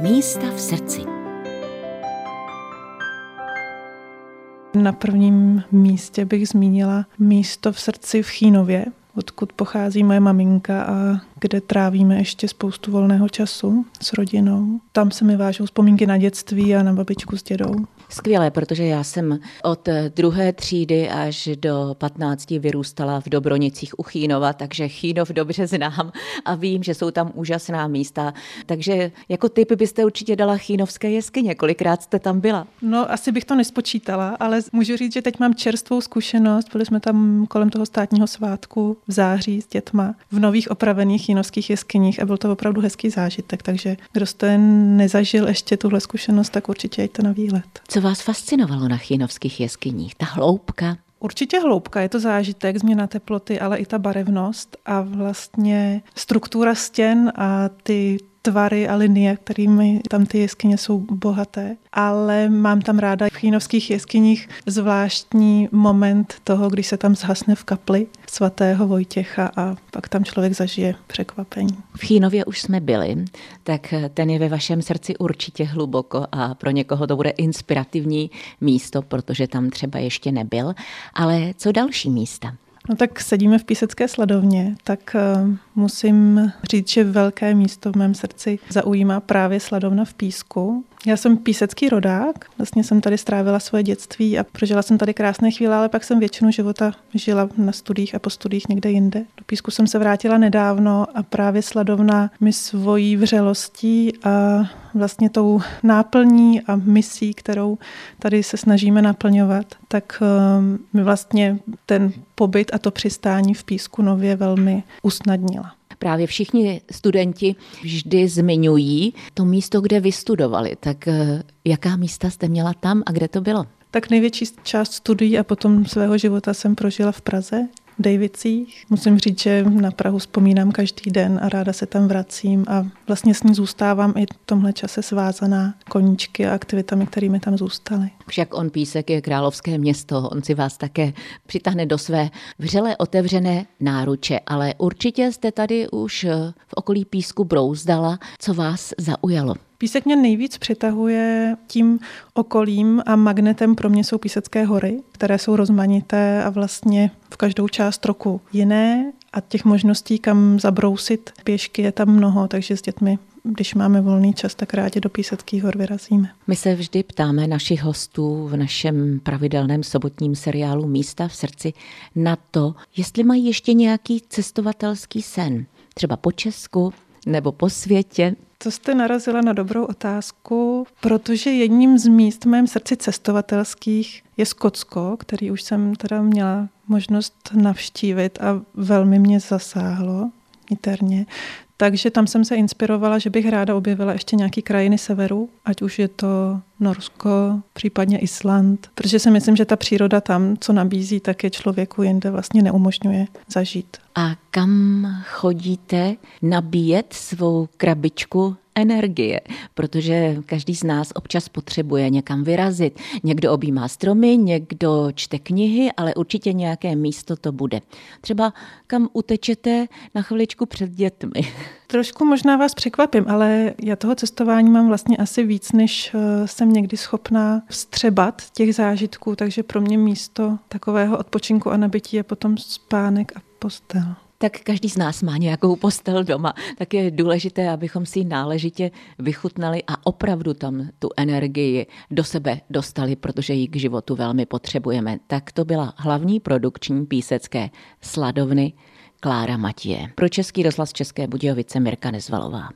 Místa v srdci. Na prvním místě bych zmínila místo v srdci v Chínově, odkud pochází moje maminka a kde trávíme ještě spoustu volného času s rodinou. Tam se mi vážou vzpomínky na dětství a na babičku s dědou. Skvělé, protože já jsem od druhé třídy až do 15 vyrůstala v Dobronicích u Chínova, takže Chínov dobře znám a vím, že jsou tam úžasná místa. Takže jako typ byste určitě dala Chínovské jeskyně. Kolikrát jste tam byla? No, asi bych to nespočítala, ale můžu říct, že teď mám čerstvou zkušenost. Byli jsme tam kolem toho státního svátku v září s dětma v nových opravených chínovských jeskyních a byl to opravdu hezký zážitek. Takže kdo jste nezažil ještě tuhle zkušenost, tak určitě jděte na výlet. Co vás fascinovalo na chínovských jeskyních? Ta hloubka? Určitě hloubka, je to zážitek, změna teploty, ale i ta barevnost a vlastně struktura stěn a ty tvary a linie, kterými tam ty jeskyně jsou bohaté. Ale mám tam ráda v chínovských jeskyních zvláštní moment toho, když se tam zhasne v kapli svatého Vojtěcha a pak tam člověk zažije překvapení. V Chínově už jsme byli, tak ten je ve vašem srdci určitě hluboko a pro někoho to bude inspirativní místo, protože tam třeba ještě nebyl. Ale co další místa? No tak sedíme v Písecké sladovně, tak uh, musím říct, že velké místo v mém srdci zaujímá právě sladovna v Písku. Já jsem písecký rodák, vlastně jsem tady strávila svoje dětství a prožila jsem tady krásné chvíle, ale pak jsem většinu života žila na studiích a po studiích někde jinde. Do Písku jsem se vrátila nedávno a právě sladovna mi svojí vřelostí a vlastně tou náplní a misí, kterou tady se snažíme naplňovat, tak um, mi vlastně ten pobyt a to přistání v Písku nově velmi usnadnila. Právě všichni studenti vždy zmiňují to místo, kde vystudovali. Tak eh, jaká místa jste měla tam a kde to bylo? Tak největší část studií a potom svého života jsem prožila v Praze. Davicích. Musím říct, že na Prahu vzpomínám každý den a ráda se tam vracím a vlastně s ní zůstávám i v tomhle čase svázaná koníčky a aktivitami, kterými tam zůstaly. Však on písek je královské město, on si vás také přitáhne do své vřele otevřené náruče, ale určitě jste tady už v okolí písku brouzdala, co vás zaujalo. Písek mě nejvíc přitahuje tím okolím a magnetem pro mě jsou Písecké hory, které jsou rozmanité a vlastně v každou část roku jiné a těch možností, kam zabrousit pěšky je tam mnoho, takže s dětmi když máme volný čas, tak rádi do Píseckých hor vyrazíme. My se vždy ptáme našich hostů v našem pravidelném sobotním seriálu Místa v srdci na to, jestli mají ještě nějaký cestovatelský sen. Třeba po Česku, nebo po světě, to jste narazila na dobrou otázku, protože jedním z míst v mém srdci cestovatelských je Skotsko, který už jsem teda měla možnost navštívit a velmi mě zasáhlo niterně. Takže tam jsem se inspirovala, že bych ráda objevila ještě nějaký krajiny severu, ať už je to Norsko, případně Island, protože si myslím, že ta příroda tam, co nabízí, tak je člověku jinde vlastně neumožňuje zažít. A kam chodíte nabíjet svou krabičku energie, protože každý z nás občas potřebuje někam vyrazit. Někdo objímá stromy, někdo čte knihy, ale určitě nějaké místo to bude. Třeba kam utečete na chviličku před dětmi. Trošku možná vás překvapím, ale já toho cestování mám vlastně asi víc, než eh, jsem někdy schopná vstřebat těch zážitků, takže pro mě místo takového odpočinku a nabití je potom spánek a postel tak každý z nás má nějakou postel doma, tak je důležité, abychom si ji náležitě vychutnali a opravdu tam tu energii do sebe dostali, protože ji k životu velmi potřebujeme. Tak to byla hlavní produkční písecké sladovny Klára Matěje. Pro Český rozhlas České Budějovice Mirka Nezvalová.